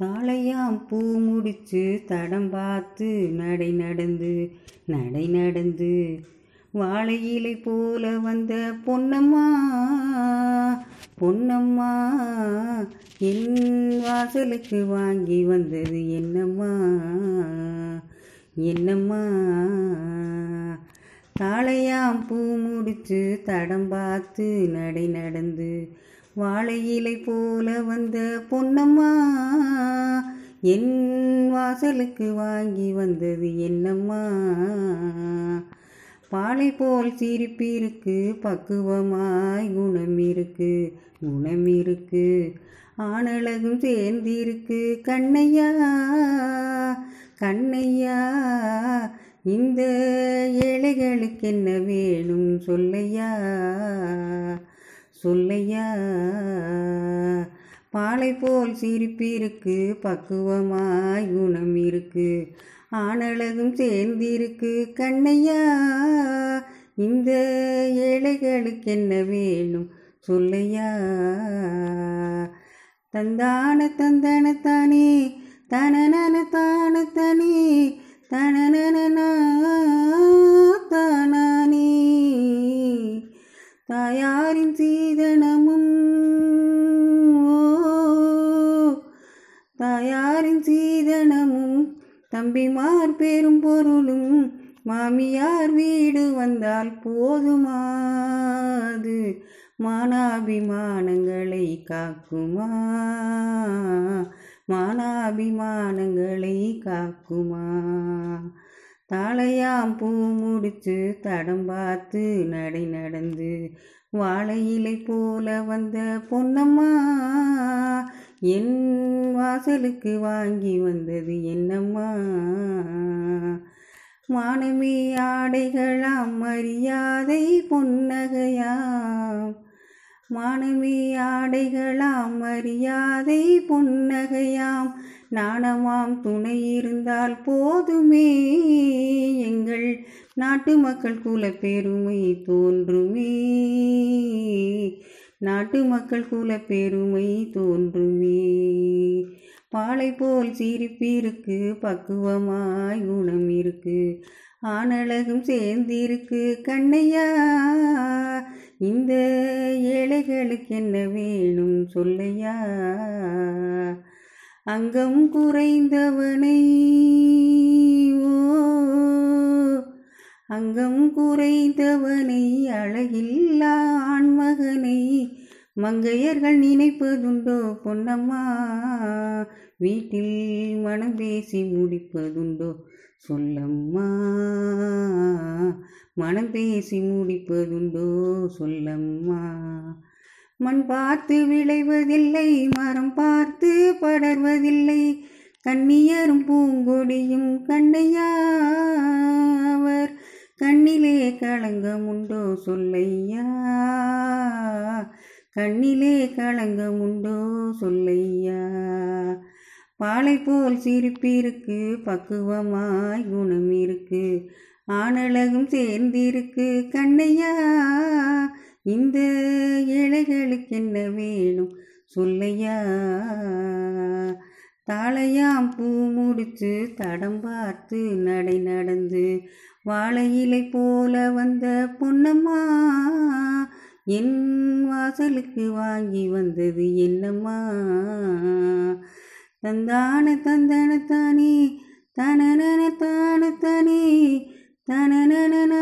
தாளையாம் பூ முடிச்சு தடம் பார்த்து நடை நடந்து நடை நடந்து. வாழை இலை போல வந்த பொன்னம்மா பொன்னம்மா என் வாசலுக்கு வாங்கி வந்தது என்னம்மா என்னம்மா. தாளையாம் பூ முடிச்சு தடம் பார்த்து நடை நடந்து வாழை இலை போல வந்த பொன்னம்மா என் வாசலுக்கு வாங்கி வந்தது என்னம்மா பாலை போல் சிரிப்பிருக்கு பக்குவமாய் குணம் இருக்கு குணம் இருக்கு ஆனழகும் சேர்ந்திருக்கு கண்ணையா கண்ணையா. இந்த ஏழைகளுக்கு என்ன வேணும் சொல்லையா? சொல்லையா? பாலை போல் சிரிப்பிருக்கு பக்குவமாய் குணம் இருக்கு ஆனழகும் சேர்ந்திருக்கு கண்ணையா? இந்த ஏழைகளுக்கு என்ன வேணும் சொல்லையா? தந்தான தந்தன தானே தனநன தான தனி தனநன தானா? தாயாரின் சீதனமும். தாயாரின் சீதனமும். தம்பிமார் பெரும் பொருளும். மாமியார் வீடு வந்தால் போதுமாது. மானாபிமானங்களை காக்குமா? மானாபிமானங்களை காக்குமா? தாளையாம் பூ முடிச்சு தடம் பார்த்து நடை நடந்து வாழையிலை போல வந்த பொன்னம்மா என் வாசலுக்கு வாங்கி வந்தது என்னம்மா? மானமே ஆடைகளாம் மரியாதை பொன்னகையாம். மானமே ஆடைகளாம் மரியாதை பொன்னகையாம். நாணமாம் துணை இருந்தால் போதுமே. எங்கள் நாட்டு மக்கள் குல பெருமை தோன்றுமே. நாட்டு மக்கள் குல பெருமை தோன்றுமே. பாலை போல் சிரிப்பிருக்கு பக்குவமாய் குணம் இருக்கு ஆனழகும் சேர்ந்திருக்கு கண்ணையா. இந்த ஏழைகளுக்கு என்ன வேணும் சொல்லையா. அங்கம் குறைந்தவனை. ஓ அங்கம் குறைந்தவனை அழகில்லா ஆண்மகனை. மங்கையர்கள் நினைப்பதுண்டோ பொன்னம்மா? வீட்டில் மனம் பேசி முடிப்பதுண்டோ சொல்லம்மா? மனம் பேசி முடிப்பதுண்டோ சொல்லம்மா? மண் பார்த்து விளைவதில்லை மரம் பார்த்து படர்வதில்லை. கண்ணியரும் பூங்கொடியும் கண்ணையா அவர் கண்ணிலே களங்கமுண்டோ சொல்லையா? கண்ணிலே களங்கமுண்டோ சொல்லையா? பாலை போல் சிரிப்பிருக்கு பக்குவமாய் குணம் இருக்கு ஆனழகும் சேர்ந்திருக்கு கண்ணையா? இந்த இலைகளுக்கு என்ன வேணும் சொல்லையா? தாளையாம் பூ முடித்து தடம் பார்த்து நடை நடந்து வாழையிலை போல வந்த பொன்னம்மா என் வாசலுக்கு வாங்கி வந்தது என்னம்மா? தந்தான தந்தன தானே தனன தான தானே தனன